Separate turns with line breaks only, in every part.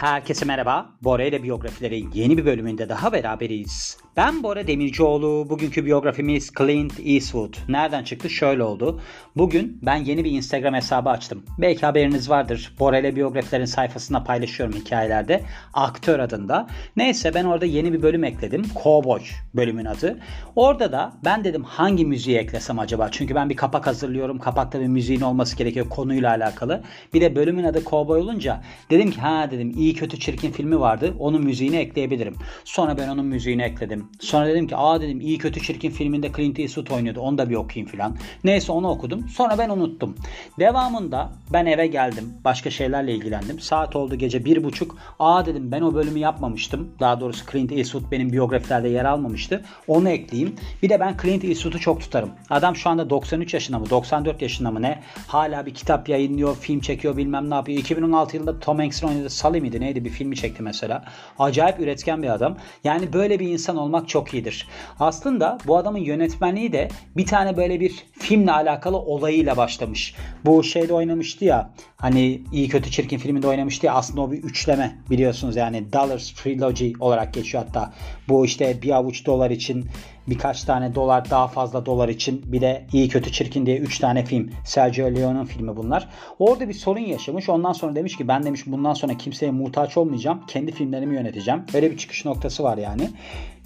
Herkese merhaba. Bora ile biyografilerin yeni bir bölümünde daha beraberiz. Ben Bora Demircioğlu. Bugünkü biyografimiz Clint Eastwood. Nereden çıktı? Şöyle oldu. Bugün ben yeni bir Instagram hesabı açtım. Belki haberiniz vardır. Bora ile biyografilerin sayfasında paylaşıyorum hikayelerde. Aktör adında. Neyse ben orada yeni bir bölüm ekledim. Cowboy bölümün adı. Orada da ben dedim hangi müziği eklesem acaba? Çünkü ben bir kapak hazırlıyorum. Kapakta bir müziğin olması gerekiyor konuyla alakalı. Bir de bölümün adı Cowboy olunca dedim ki ha dedim iyi kötü çirkin filmi vardı. Onun müziğini ekleyebilirim. Sonra ben onun müziğini ekledim. Sonra dedim ki aa dedim iyi kötü çirkin filminde Clint Eastwood oynuyordu. Onu da bir okuyayım filan. Neyse onu okudum. Sonra ben unuttum. Devamında ben eve geldim. Başka şeylerle ilgilendim. Saat oldu gece bir buçuk. Aa dedim ben o bölümü yapmamıştım. Daha doğrusu Clint Eastwood benim biyografilerde yer almamıştı. Onu ekleyeyim. Bir de ben Clint Eastwood'u çok tutarım. Adam şu anda 93 yaşında mı 94 yaşında mı ne? Hala bir kitap yayınlıyor, film çekiyor bilmem ne yapıyor. 2016 yılında Tom Hanks'in oynadığı Sully miydi neydi bir filmi çekti mesela. Acayip üretken bir adam. Yani böyle bir insan olmak çok iyidir. Aslında bu adamın yönetmenliği de bir tane böyle bir filmle alakalı olayıyla başlamış. Bu şeyde oynamıştı ya hani iyi kötü çirkin filminde oynamıştı ya aslında o bir üçleme biliyorsunuz yani Dollars Trilogy olarak geçiyor hatta. Bu işte bir avuç dolar için birkaç tane dolar daha fazla dolar için bir de iyi kötü çirkin diye 3 tane film. Sergio Leone'un filmi bunlar. Orada bir sorun yaşamış. Ondan sonra demiş ki ben demiş bundan sonra kimseye muhtaç olmayacağım. Kendi filmlerimi yöneteceğim. Öyle bir çıkış noktası var yani.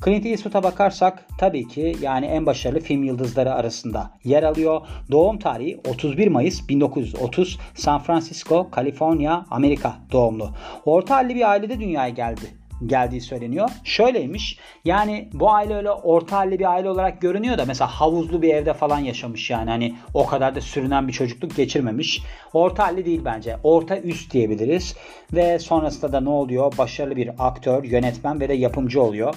Clint Eastwood'a bakarsak tabii ki yani en başarılı film yıldızları arasında yer alıyor. Doğum tarihi 31 Mayıs 1930 San Francisco, Kaliforniya, Amerika doğumlu. Orta halli bir ailede dünyaya geldi geldiği söyleniyor. Şöyleymiş yani bu aile öyle orta halli bir aile olarak görünüyor da mesela havuzlu bir evde falan yaşamış yani hani o kadar da sürünen bir çocukluk geçirmemiş. Orta halli değil bence. Orta üst diyebiliriz. Ve sonrasında da ne oluyor? Başarılı bir aktör, yönetmen ve de yapımcı oluyor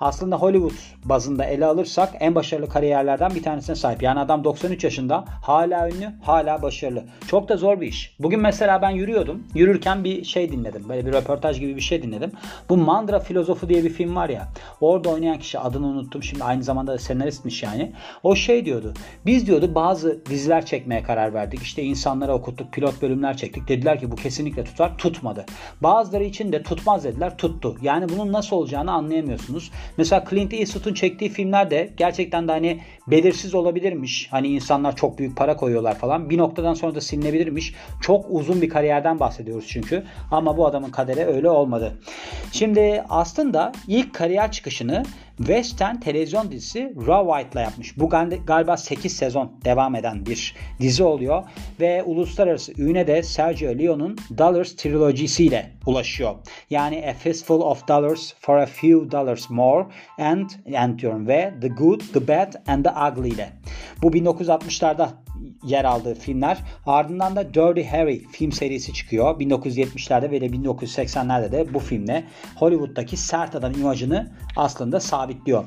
aslında Hollywood bazında ele alırsak en başarılı kariyerlerden bir tanesine sahip. Yani adam 93 yaşında hala ünlü, hala başarılı. Çok da zor bir iş. Bugün mesela ben yürüyordum. Yürürken bir şey dinledim. Böyle bir röportaj gibi bir şey dinledim. Bu Mandra Filozofu diye bir film var ya. Orada oynayan kişi adını unuttum. Şimdi aynı zamanda da senaristmiş yani. O şey diyordu. Biz diyordu bazı diziler çekmeye karar verdik. İşte insanlara okuttuk, pilot bölümler çektik. Dediler ki bu kesinlikle tutar. Tutmadı. Bazıları için de tutmaz dediler. Tuttu. Yani bunun nasıl olacağını anlayamıyorsunuz. Mesela Clint Eastwood'un çektiği filmler de gerçekten de hani belirsiz olabilirmiş. Hani insanlar çok büyük para koyuyorlar falan. Bir noktadan sonra da silinebilirmiş. Çok uzun bir kariyerden bahsediyoruz çünkü. Ama bu adamın kaderi öyle olmadı. Şimdi aslında ilk kariyer çıkışını Western televizyon dizisi Raw White'la yapmış. Bu galiba 8 sezon devam eden bir dizi oluyor ve uluslararası üne de Sergio Leone'un Dollars trilojisiyle ulaşıyor. Yani A Fistful of Dollars for a Few Dollars More and, and diyorum ve The Good, The Bad and The Ugly ile. Bu 1960'larda yer aldığı filmler. Ardından da Dirty Harry film serisi çıkıyor. 1970'lerde ve de 1980'lerde de bu filmle Hollywood'daki sert adam imajını aslında sabitliyor.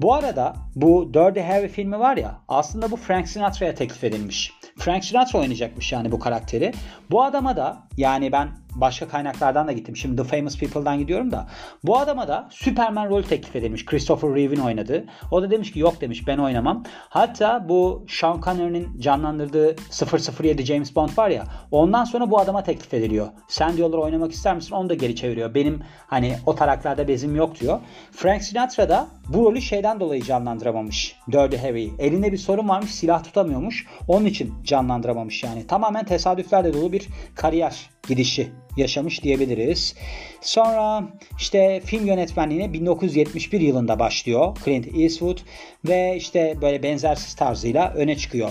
Bu arada bu Dirty Harry filmi var ya aslında bu Frank Sinatra'ya teklif edilmiş. Frank Sinatra oynayacakmış yani bu karakteri. Bu adama da yani ben başka kaynaklardan da gittim. Şimdi The Famous People'dan gidiyorum da. Bu adama da Superman rol teklif edilmiş. Christopher Reeve'in oynadığı. O da demiş ki yok demiş ben oynamam. Hatta bu Sean Connery'nin canlandırdığı 007 James Bond var ya ondan sonra bu adama teklif ediliyor. Sen diyorlar oynamak ister misin? Onu da geri çeviriyor. Benim hani o taraklarda bezim yok diyor. Frank Sinatra da bu rolü şeyden dolayı canlandıramamış. Dirty Harry. Elinde bir sorun varmış silah tutamıyormuş. Onun için canlandıramamış yani. Tamamen tesadüflerle dolu bir kariyer gidişi yaşamış diyebiliriz. Sonra işte film yönetmenliğine 1971 yılında başlıyor Clint Eastwood ve işte böyle benzersiz tarzıyla öne çıkıyor.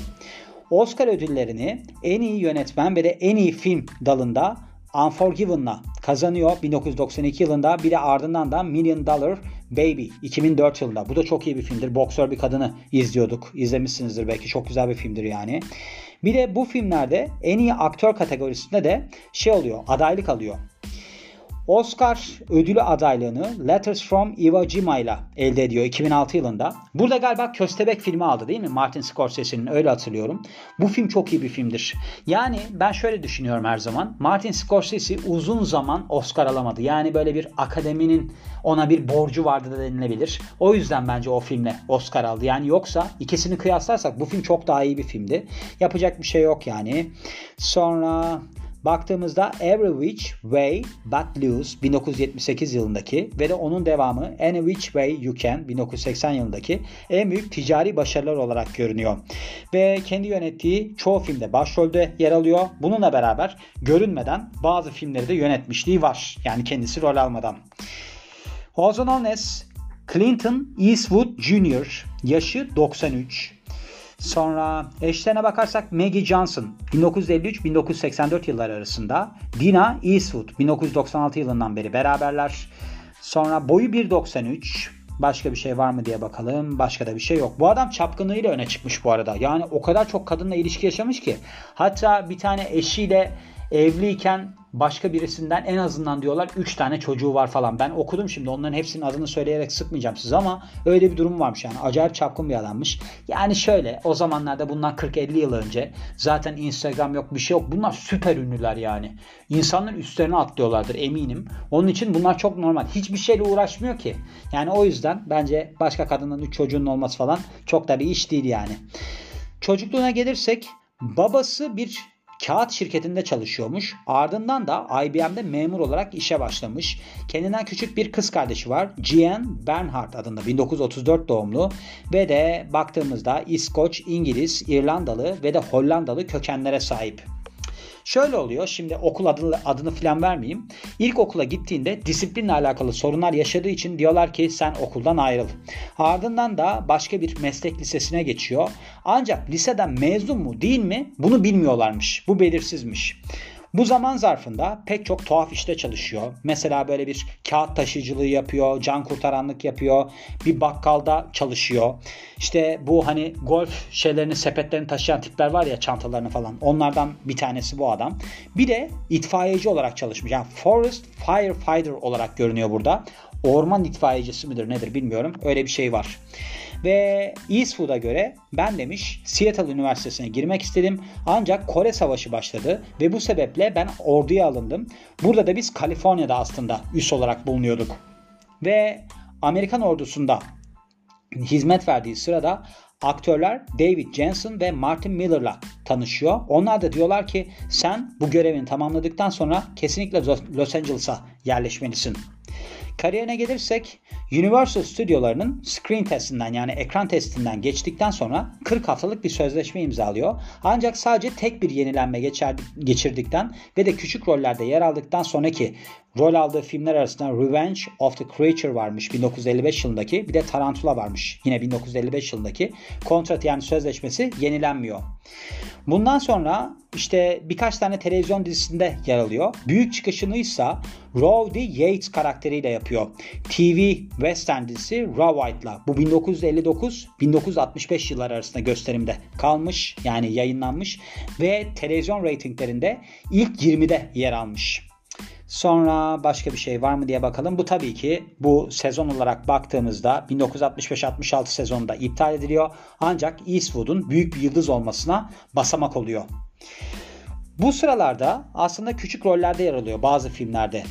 Oscar ödüllerini en iyi yönetmen ve de en iyi film dalında Unforgiven'la kazanıyor 1992 yılında. Bir de ardından da Million Dollar Baby 2004 yılında. Bu da çok iyi bir filmdir. Boksör bir kadını izliyorduk. İzlemişsinizdir belki. Çok güzel bir filmdir yani. Bir de bu filmlerde en iyi aktör kategorisinde de şey oluyor. Adaylık alıyor. Oscar ödülü adaylığını Letters from Iwo Jima ile elde ediyor 2006 yılında. Burada galiba Köstebek filmi aldı değil mi? Martin Scorsese'nin öyle hatırlıyorum. Bu film çok iyi bir filmdir. Yani ben şöyle düşünüyorum her zaman. Martin Scorsese uzun zaman Oscar alamadı. Yani böyle bir akademinin ona bir borcu vardı da denilebilir. O yüzden bence o filmle Oscar aldı. Yani yoksa ikisini kıyaslarsak bu film çok daha iyi bir filmdi. Yapacak bir şey yok yani. Sonra baktığımızda Every Which Way But Loose 1978 yılındaki ve de onun devamı Any Which Way You Can 1980 yılındaki en büyük ticari başarılar olarak görünüyor. Ve kendi yönettiği çoğu filmde başrolde yer alıyor. Bununla beraber görünmeden bazı filmleri de yönetmişliği var. Yani kendisi rol almadan. Also known Clinton Eastwood Jr. yaşı 93. Sonra eşlerine bakarsak Maggie Johnson 1953-1984 yılları arasında. Dina Eastwood 1996 yılından beri beraberler. Sonra boyu 1.93. Başka bir şey var mı diye bakalım. Başka da bir şey yok. Bu adam çapkınlığıyla öne çıkmış bu arada. Yani o kadar çok kadınla ilişki yaşamış ki. Hatta bir tane eşiyle evliyken başka birisinden en azından diyorlar 3 tane çocuğu var falan. Ben okudum şimdi onların hepsinin adını söyleyerek sıkmayacağım size ama öyle bir durum varmış yani. Acayip çapkın bir adammış. Yani şöyle o zamanlarda bundan 40-50 yıl önce zaten Instagram yok bir şey yok. Bunlar süper ünlüler yani. İnsanlar üstlerine atlıyorlardır eminim. Onun için bunlar çok normal. Hiçbir şeyle uğraşmıyor ki. Yani o yüzden bence başka kadının 3 çocuğunun olması falan çok da bir iş değil yani. Çocukluğuna gelirsek babası bir kağıt şirketinde çalışıyormuş. Ardından da IBM'de memur olarak işe başlamış. Kendinden küçük bir kız kardeşi var. Jean Bernhardt adında 1934 doğumlu ve de baktığımızda İskoç, İngiliz, İrlandalı ve de Hollandalı kökenlere sahip. Şöyle oluyor. Şimdi okul adını, adını filan vermeyeyim. İlk okula gittiğinde disiplinle alakalı sorunlar yaşadığı için diyorlar ki sen okuldan ayrıl. Ardından da başka bir meslek lisesine geçiyor. Ancak liseden mezun mu değil mi bunu bilmiyorlarmış. Bu belirsizmiş. Bu zaman zarfında pek çok tuhaf işte çalışıyor. Mesela böyle bir kağıt taşıyıcılığı yapıyor, can kurtaranlık yapıyor, bir bakkalda çalışıyor. İşte bu hani golf şeylerini, sepetlerini taşıyan tipler var ya çantalarını falan. Onlardan bir tanesi bu adam. Bir de itfaiyeci olarak çalışmış. Yani forest firefighter olarak görünüyor burada. Orman itfaiyecisi midir nedir bilmiyorum. Öyle bir şey var. Ve Eastwood'a göre ben demiş Seattle Üniversitesi'ne girmek istedim. Ancak Kore Savaşı başladı ve bu sebeple ben orduya alındım. Burada da biz Kaliforniya'da aslında üs olarak bulunuyorduk. Ve Amerikan ordusunda hizmet verdiği sırada aktörler David Jensen ve Martin Miller'la tanışıyor. Onlar da diyorlar ki sen bu görevini tamamladıktan sonra kesinlikle Los Angeles'a yerleşmelisin. Kariyerine gelirsek Universal Stüdyolarının screen testinden yani ekran testinden geçtikten sonra 40 haftalık bir sözleşme imzalıyor. Ancak sadece tek bir yenilenme geçer, geçirdikten ve de küçük rollerde yer aldıktan sonraki rol aldığı filmler arasında Revenge of the Creature varmış 1955 yılındaki bir de Tarantula varmış yine 1955 yılındaki kontrat yani sözleşmesi yenilenmiyor. Bundan sonra işte birkaç tane televizyon dizisinde yer alıyor. Büyük çıkışını ise Rowdy Yates karakteriyle yapıyor. TV Western dizisi Raw White'la. Bu 1959-1965 yıllar arasında gösterimde kalmış yani yayınlanmış ve televizyon reytinglerinde ilk 20'de yer almış. Sonra başka bir şey var mı diye bakalım. Bu tabii ki bu sezon olarak baktığımızda 1965-66 sezonunda iptal ediliyor. Ancak Eastwood'un büyük bir yıldız olmasına basamak oluyor. Bu sıralarda aslında küçük rollerde yer alıyor bazı filmlerde.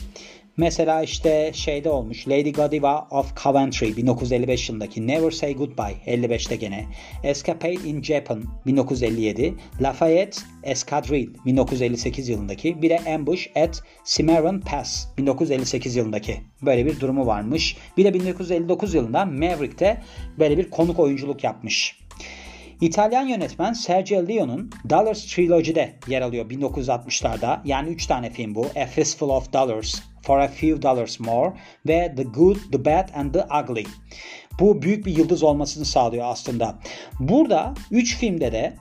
Mesela işte şeyde olmuş Lady Godiva of Coventry 1955 yılındaki Never Say Goodbye 55'te gene Escapade in Japan 1957 Lafayette Escadrille 1958 yılındaki bir de Ambush at Cimarron Pass 1958 yılındaki böyle bir durumu varmış. Bir de 1959 yılında Maverick'te böyle bir konuk oyunculuk yapmış. İtalyan yönetmen Sergio Leone'un Dollars Trilogy'de yer alıyor 1960'larda. Yani 3 tane film bu. A Fistful of Dollars, For a Few Dollars More ve The Good, The Bad and The Ugly. Bu büyük bir yıldız olmasını sağlıyor aslında. Burada 3 filmde de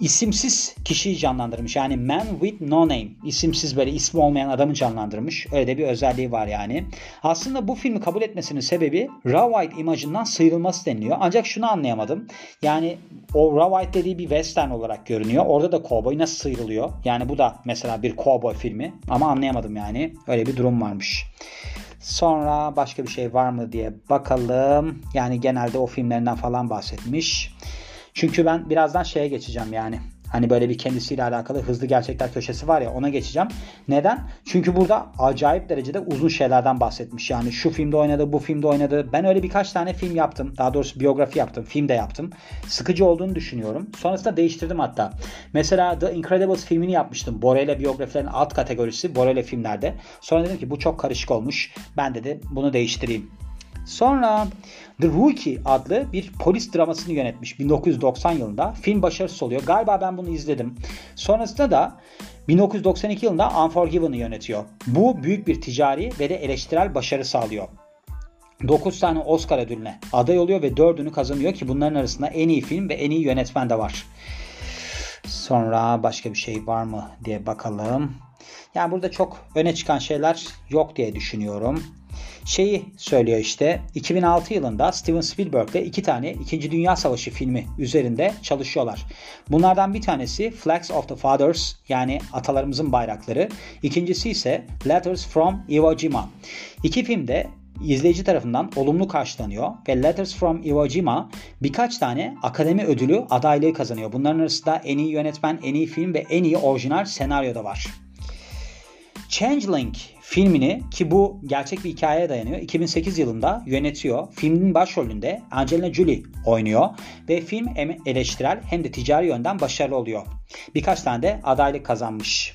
isimsiz kişiyi canlandırmış. Yani man with no name. İsimsiz böyle ismi olmayan adamı canlandırmış. Öyle de bir özelliği var yani. Aslında bu filmi kabul etmesinin sebebi Raw White imajından sıyrılması deniliyor. Ancak şunu anlayamadım. Yani o Raw White dediği bir western olarak görünüyor. Orada da cowboy nasıl sıyrılıyor? Yani bu da mesela bir cowboy filmi. Ama anlayamadım yani. Öyle bir durum varmış. Sonra başka bir şey var mı diye bakalım. Yani genelde o filmlerinden falan bahsetmiş. Çünkü ben birazdan şeye geçeceğim yani. Hani böyle bir kendisiyle alakalı hızlı gerçekler köşesi var ya ona geçeceğim. Neden? Çünkü burada acayip derecede uzun şeylerden bahsetmiş. Yani şu filmde oynadı, bu filmde oynadı. Ben öyle birkaç tane film yaptım. Daha doğrusu biyografi yaptım, film de yaptım. Sıkıcı olduğunu düşünüyorum. Sonrasında değiştirdim hatta. Mesela The Incredibles filmini yapmıştım. Borel'e biyografilerin alt kategorisi Borel'e filmlerde. Sonra dedim ki bu çok karışık olmuş. Ben dedi bunu değiştireyim. Sonra The Rookie adlı bir polis dramasını yönetmiş 1990 yılında. Film başarısız oluyor. Galiba ben bunu izledim. Sonrasında da 1992 yılında Unforgiven'ı yönetiyor. Bu büyük bir ticari ve de eleştirel başarı sağlıyor. 9 tane Oscar ödülüne aday oluyor ve 4'ünü kazanıyor ki bunların arasında en iyi film ve en iyi yönetmen de var. Sonra başka bir şey var mı diye bakalım. Yani burada çok öne çıkan şeyler yok diye düşünüyorum şeyi söylüyor işte 2006 yılında Steven Spielberg ile iki tane 2. Dünya Savaşı filmi üzerinde çalışıyorlar. Bunlardan bir tanesi Flags of the Fathers yani atalarımızın bayrakları. İkincisi ise Letters from Iwo Jima. İki filmde izleyici tarafından olumlu karşılanıyor ve Letters from Iwo Jima birkaç tane akademi ödülü adaylığı kazanıyor. Bunların arasında en iyi yönetmen, en iyi film ve en iyi orijinal senaryo da var. Changeling filmini ki bu gerçek bir hikayeye dayanıyor. 2008 yılında yönetiyor. Filmin başrolünde Angelina Jolie oynuyor ve film hem eleştirel hem de ticari yönden başarılı oluyor. Birkaç tane de adaylık kazanmış.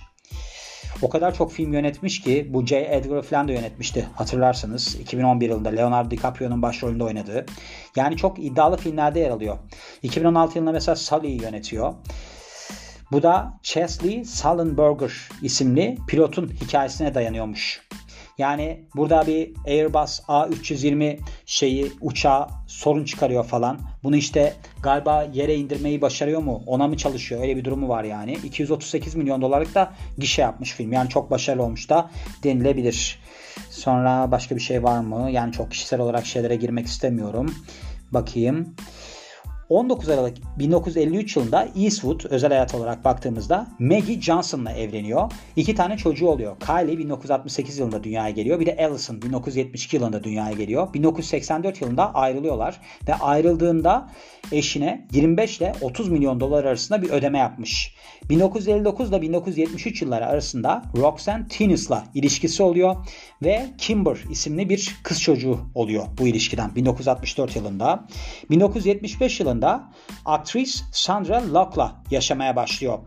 O kadar çok film yönetmiş ki bu J. Edgar falan da yönetmişti hatırlarsınız. 2011 yılında Leonardo DiCaprio'nun başrolünde oynadığı. Yani çok iddialı filmlerde yer alıyor. 2016 yılında mesela Sully'yi yönetiyor. Bu da Chesley Sullenberger isimli pilotun hikayesine dayanıyormuş. Yani burada bir Airbus A320 şeyi uçağı sorun çıkarıyor falan. Bunu işte galiba yere indirmeyi başarıyor mu? Ona mı çalışıyor? Öyle bir durumu var yani. 238 milyon dolarlık da gişe yapmış film. Yani çok başarılı olmuş da denilebilir. Sonra başka bir şey var mı? Yani çok kişisel olarak şeylere girmek istemiyorum. Bakayım. 19 Aralık 1953 yılında Eastwood özel hayat olarak baktığımızda Maggie Johnson'la evleniyor. İki tane çocuğu oluyor. Kylie 1968 yılında dünyaya geliyor. Bir de Allison 1972 yılında dünyaya geliyor. 1984 yılında ayrılıyorlar ve ayrıldığında eşine 25 ile 30 milyon dolar arasında bir ödeme yapmış. 1959 ile 1973 yılları arasında Roxanne Tinnis'la ilişkisi oluyor ve Kimber isimli bir kız çocuğu oluyor bu ilişkiden 1964 yılında. 1975 yılında aktris Sandra Locke'la yaşamaya başlıyor.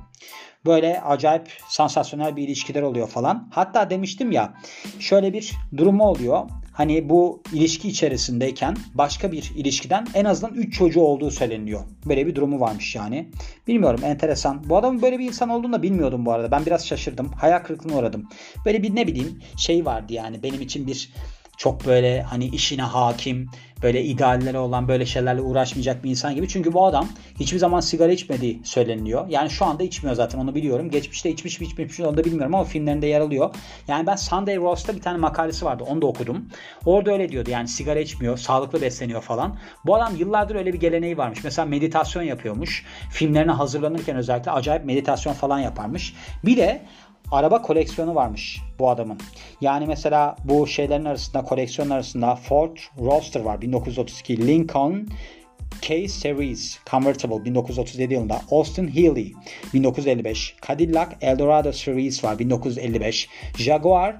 Böyle acayip sansasyonel bir ilişkiler oluyor falan. Hatta demiştim ya şöyle bir durumu oluyor hani bu ilişki içerisindeyken başka bir ilişkiden en azından 3 çocuğu olduğu söyleniyor. Böyle bir durumu varmış yani. Bilmiyorum enteresan. Bu adamın böyle bir insan olduğunu da bilmiyordum bu arada. Ben biraz şaşırdım. Hayal kırıklığına uğradım. Böyle bir ne bileyim şey vardı yani benim için bir çok böyle hani işine hakim, böyle idealleri olan böyle şeylerle uğraşmayacak bir insan gibi. Çünkü bu adam hiçbir zaman sigara içmediği söyleniliyor. Yani şu anda içmiyor zaten onu biliyorum. Geçmişte içmiş mi içmemiş mi onu da bilmiyorum ama filmlerinde yer alıyor. Yani ben Sunday Roast'ta bir tane makalesi vardı. Onu da okudum. Orada öyle diyordu yani sigara içmiyor, sağlıklı besleniyor falan. Bu adam yıllardır öyle bir geleneği varmış. Mesela meditasyon yapıyormuş. Filmlerine hazırlanırken özellikle acayip meditasyon falan yaparmış. Bir de araba koleksiyonu varmış bu adamın. Yani mesela bu şeylerin arasında koleksiyon arasında Ford Roadster var 1932, Lincoln K Series Convertible 1937 yılında, Austin Healey 1955, Cadillac Eldorado Series var 1955, Jaguar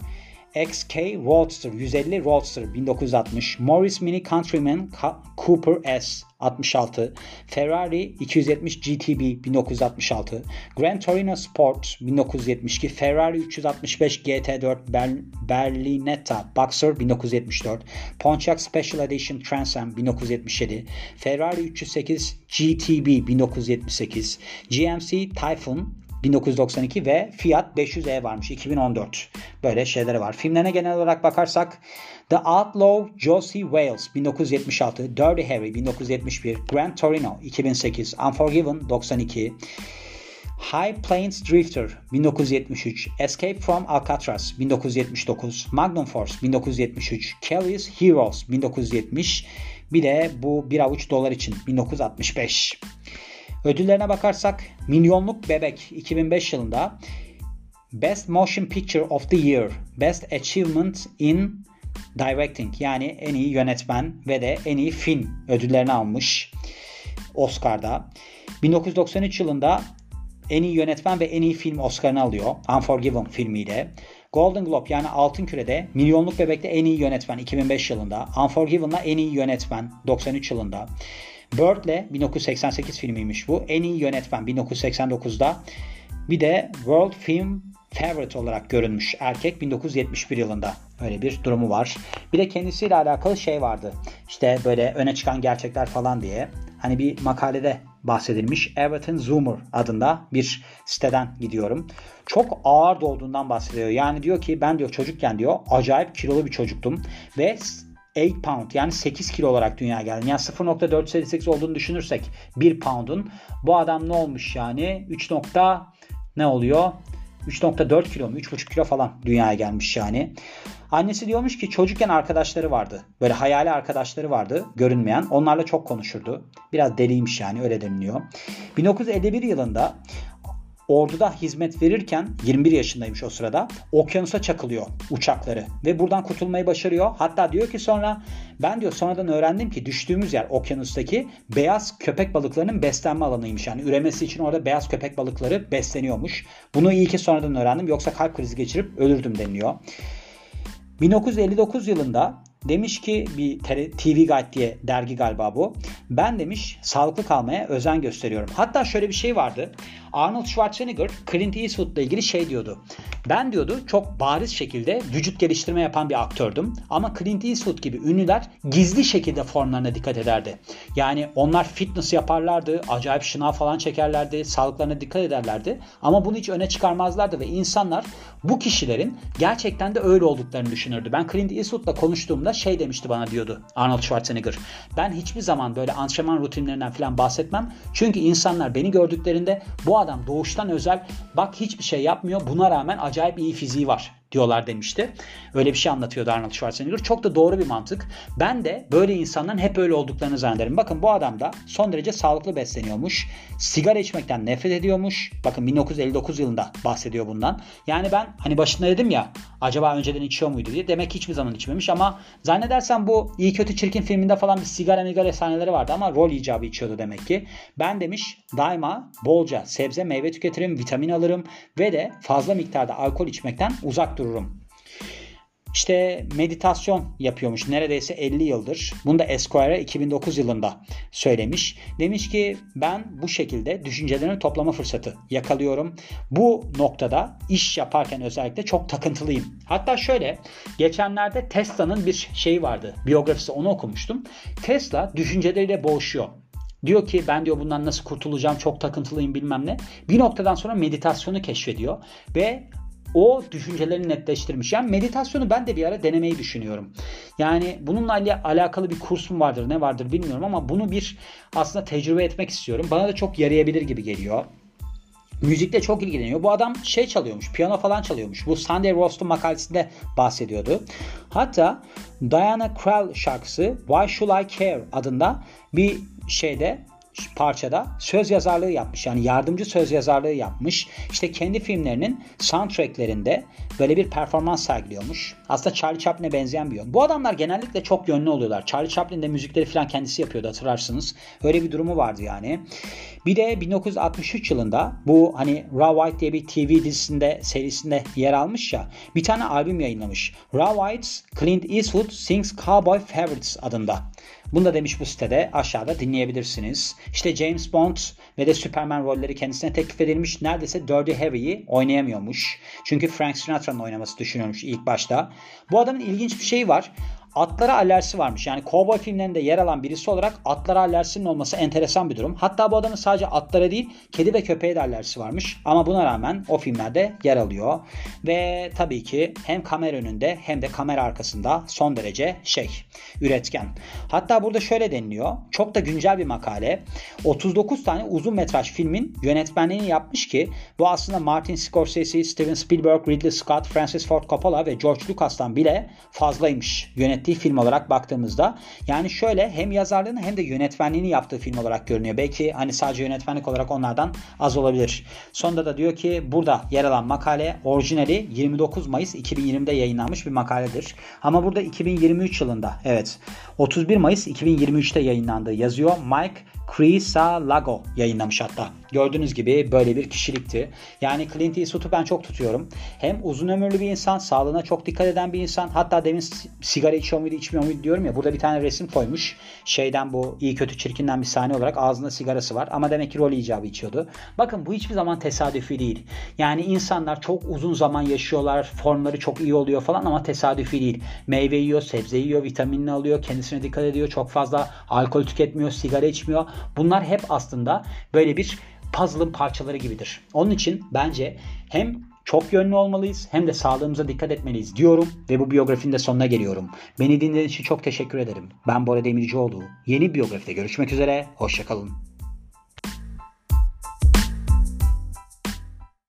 XK Roadster 150 Roadster 1960, Morris Mini Countryman Cooper S 66, Ferrari 270 GTB 1966, Gran Torino Sport 1972, Ferrari 365 GT4 Ber Berlinetta Boxer 1974, Pontiac Special Edition Trans Am 1977, Ferrari 308 GTB 1978, GMC Typhoon 1992 ve Fiat 500e varmış 2014. Böyle şeyleri var. Filmlerine genel olarak bakarsak The Outlaw Josie Wales 1976, Dirty Harry 1971, Grand Torino 2008, Unforgiven 92, High Plains Drifter 1973, Escape from Alcatraz 1979, Magnum Force 1973, Kelly's Heroes 1970, bir de bu bir avuç dolar için 1965. Ödüllerine bakarsak Milyonluk Bebek 2005 yılında Best Motion Picture of the Year, Best Achievement in Directing yani en iyi yönetmen ve de en iyi film ödüllerini almış Oscar'da. 1993 yılında en iyi yönetmen ve en iyi film Oscar'ını alıyor. Unforgiven filmiyle. Golden Globe yani Altın Küre'de Milyonluk Bebek'te en iyi yönetmen 2005 yılında. Unforgiven'la en iyi yönetmen 93 yılında. Bird'le 1988 filmiymiş bu. En iyi yönetmen 1989'da. Bir de World Film Favorite olarak görünmüş erkek 1971 yılında. Öyle bir durumu var. Bir de kendisiyle alakalı şey vardı. İşte böyle öne çıkan gerçekler falan diye. Hani bir makalede bahsedilmiş. Everton Zoomer adında bir siteden gidiyorum. Çok ağır doğduğundan bahsediyor. Yani diyor ki ben diyor çocukken diyor acayip kilolu bir çocuktum ve 8 pound yani 8 kilo olarak dünyaya geldim. Yani 0.488 olduğunu düşünürsek 1 pound'un bu adam ne olmuş yani 3. ne oluyor? 3.4 kilo mu 3.5 kilo falan dünyaya gelmiş yani. Annesi diyormuş ki çocukken arkadaşları vardı. Böyle hayali arkadaşları vardı görünmeyen. Onlarla çok konuşurdu. Biraz deliymiş yani öyle deniliyor. 1951 yılında orduda hizmet verirken 21 yaşındaymış o sırada okyanusa çakılıyor uçakları ve buradan kurtulmayı başarıyor. Hatta diyor ki sonra ben diyor sonradan öğrendim ki düştüğümüz yer okyanustaki beyaz köpek balıklarının beslenme alanıymış. Yani üremesi için orada beyaz köpek balıkları besleniyormuş. Bunu iyi ki sonradan öğrendim yoksa kalp krizi geçirip ölürdüm deniliyor. 1959 yılında demiş ki bir TV Guide diye dergi galiba bu. Ben demiş sağlıklı kalmaya özen gösteriyorum. Hatta şöyle bir şey vardı. Arnold Schwarzenegger Clint Eastwood'la ilgili şey diyordu. Ben diyordu çok bariz şekilde vücut geliştirme yapan bir aktördüm. Ama Clint Eastwood gibi ünlüler gizli şekilde formlarına dikkat ederdi. Yani onlar fitness yaparlardı, acayip şınav falan çekerlerdi, sağlıklarına dikkat ederlerdi. Ama bunu hiç öne çıkarmazlardı ve insanlar bu kişilerin gerçekten de öyle olduklarını düşünürdü. Ben Clint Eastwood'la konuştuğumda şey demişti bana diyordu Arnold Schwarzenegger. Ben hiçbir zaman böyle antrenman rutinlerinden falan bahsetmem. Çünkü insanlar beni gördüklerinde bu adam doğuştan özel bak hiçbir şey yapmıyor. Buna rağmen acayip iyi fiziği var diyorlar demişti. Öyle bir şey anlatıyordu Arnold Schwarzenegger. Çok da doğru bir mantık. Ben de böyle insanların hep öyle olduklarını zannederim. Bakın bu adam da son derece sağlıklı besleniyormuş. Sigara içmekten nefret ediyormuş. Bakın 1959 yılında bahsediyor bundan. Yani ben hani başında dedim ya acaba önceden içiyor muydu diye. Demek hiçbir zaman içmemiş ama zannedersem bu iyi kötü çirkin filminde falan bir sigara migara sahneleri vardı ama rol icabı içiyordu demek ki. Ben demiş daima bolca sebze meyve tüketirim, vitamin alırım ve de fazla miktarda alkol içmekten uzak dururum. İşte meditasyon yapıyormuş neredeyse 50 yıldır. Bunu da Esquire 2009 yılında söylemiş. Demiş ki ben bu şekilde düşüncelerini toplama fırsatı yakalıyorum. Bu noktada iş yaparken özellikle çok takıntılıyım. Hatta şöyle geçenlerde Tesla'nın bir şeyi vardı. Biyografisi onu okumuştum. Tesla düşünceleriyle boğuşuyor. Diyor ki ben diyor bundan nasıl kurtulacağım çok takıntılıyım bilmem ne. Bir noktadan sonra meditasyonu keşfediyor ve o düşüncelerini netleştirmiş. Yani meditasyonu ben de bir ara denemeyi düşünüyorum. Yani bununla alakalı bir kursum vardır ne vardır bilmiyorum ama bunu bir aslında tecrübe etmek istiyorum. Bana da çok yarayabilir gibi geliyor. Müzikle çok ilgileniyor. Bu adam şey çalıyormuş, piyano falan çalıyormuş. Bu Sunday Roast'un makalesinde bahsediyordu. Hatta Diana Krall şarkısı Why Should I Care adında bir şeyde parçada söz yazarlığı yapmış. Yani yardımcı söz yazarlığı yapmış. İşte kendi filmlerinin soundtracklerinde böyle bir performans sergiliyormuş. Aslında Charlie Chaplin'e benzeyen bir yön. Bu adamlar genellikle çok yönlü oluyorlar. Charlie Chaplin de müzikleri falan kendisi yapıyordu hatırlarsınız. Öyle bir durumu vardı yani. Bir de 1963 yılında bu hani Raw White diye bir TV dizisinde serisinde yer almış ya bir tane albüm yayınlamış. Raw White's Clint Eastwood Sings Cowboy Favorites adında. Bunu da demiş bu sitede aşağıda dinleyebilirsiniz. İşte James Bond ve de Superman rolleri kendisine teklif edilmiş. Neredeyse Dirty Harry'i oynayamıyormuş. Çünkü Frank Sinatra'nın oynaması düşünülmüş ilk başta. Bu adamın ilginç bir şeyi var atlara alerjisi varmış. Yani kovboy filmlerinde yer alan birisi olarak atlara alerjisinin olması enteresan bir durum. Hatta bu adamın sadece atlara değil kedi ve köpeğe de alerjisi varmış. Ama buna rağmen o filmlerde yer alıyor. Ve tabii ki hem kamera önünde hem de kamera arkasında son derece şey üretken. Hatta burada şöyle deniliyor. Çok da güncel bir makale. 39 tane uzun metraj filmin yönetmenliğini yapmış ki bu aslında Martin Scorsese, Steven Spielberg, Ridley Scott, Francis Ford Coppola ve George Lucas'tan bile fazlaymış yönet yönettiği film olarak baktığımızda yani şöyle hem yazarlığını hem de yönetmenliğini yaptığı film olarak görünüyor. Belki hani sadece yönetmenlik olarak onlardan az olabilir. Sonunda da diyor ki burada yer alan makale orijinali 29 Mayıs 2020'de yayınlanmış bir makaledir. Ama burada 2023 yılında evet 31 Mayıs 2023'te yayınlandığı yazıyor. Mike Lago yayınlamış hatta gördüğünüz gibi böyle bir kişilikti. Yani Clint Eastwood'u ben çok tutuyorum. Hem uzun ömürlü bir insan, sağlığına çok dikkat eden bir insan. Hatta demin sigara içiyor muydu, içmiyor muydu diyorum ya. Burada bir tane resim koymuş. Şeyden bu iyi kötü çirkinden bir sahne olarak ağzında sigarası var. Ama demek ki rol icabı içiyordu. Bakın bu hiçbir zaman tesadüfi değil. Yani insanlar çok uzun zaman yaşıyorlar. Formları çok iyi oluyor falan ama tesadüfi değil. Meyve yiyor, sebze yiyor, vitaminini alıyor, kendisine dikkat ediyor. Çok fazla alkol tüketmiyor, sigara içmiyor. Bunlar hep aslında böyle bir puzzle'ın parçaları gibidir. Onun için bence hem çok yönlü olmalıyız hem de sağlığımıza dikkat etmeliyiz diyorum ve bu biyografinin de sonuna geliyorum. Beni dinlediğiniz için çok teşekkür ederim. Ben Bora Demircioğlu. Yeni biyografide görüşmek üzere. Hoşçakalın.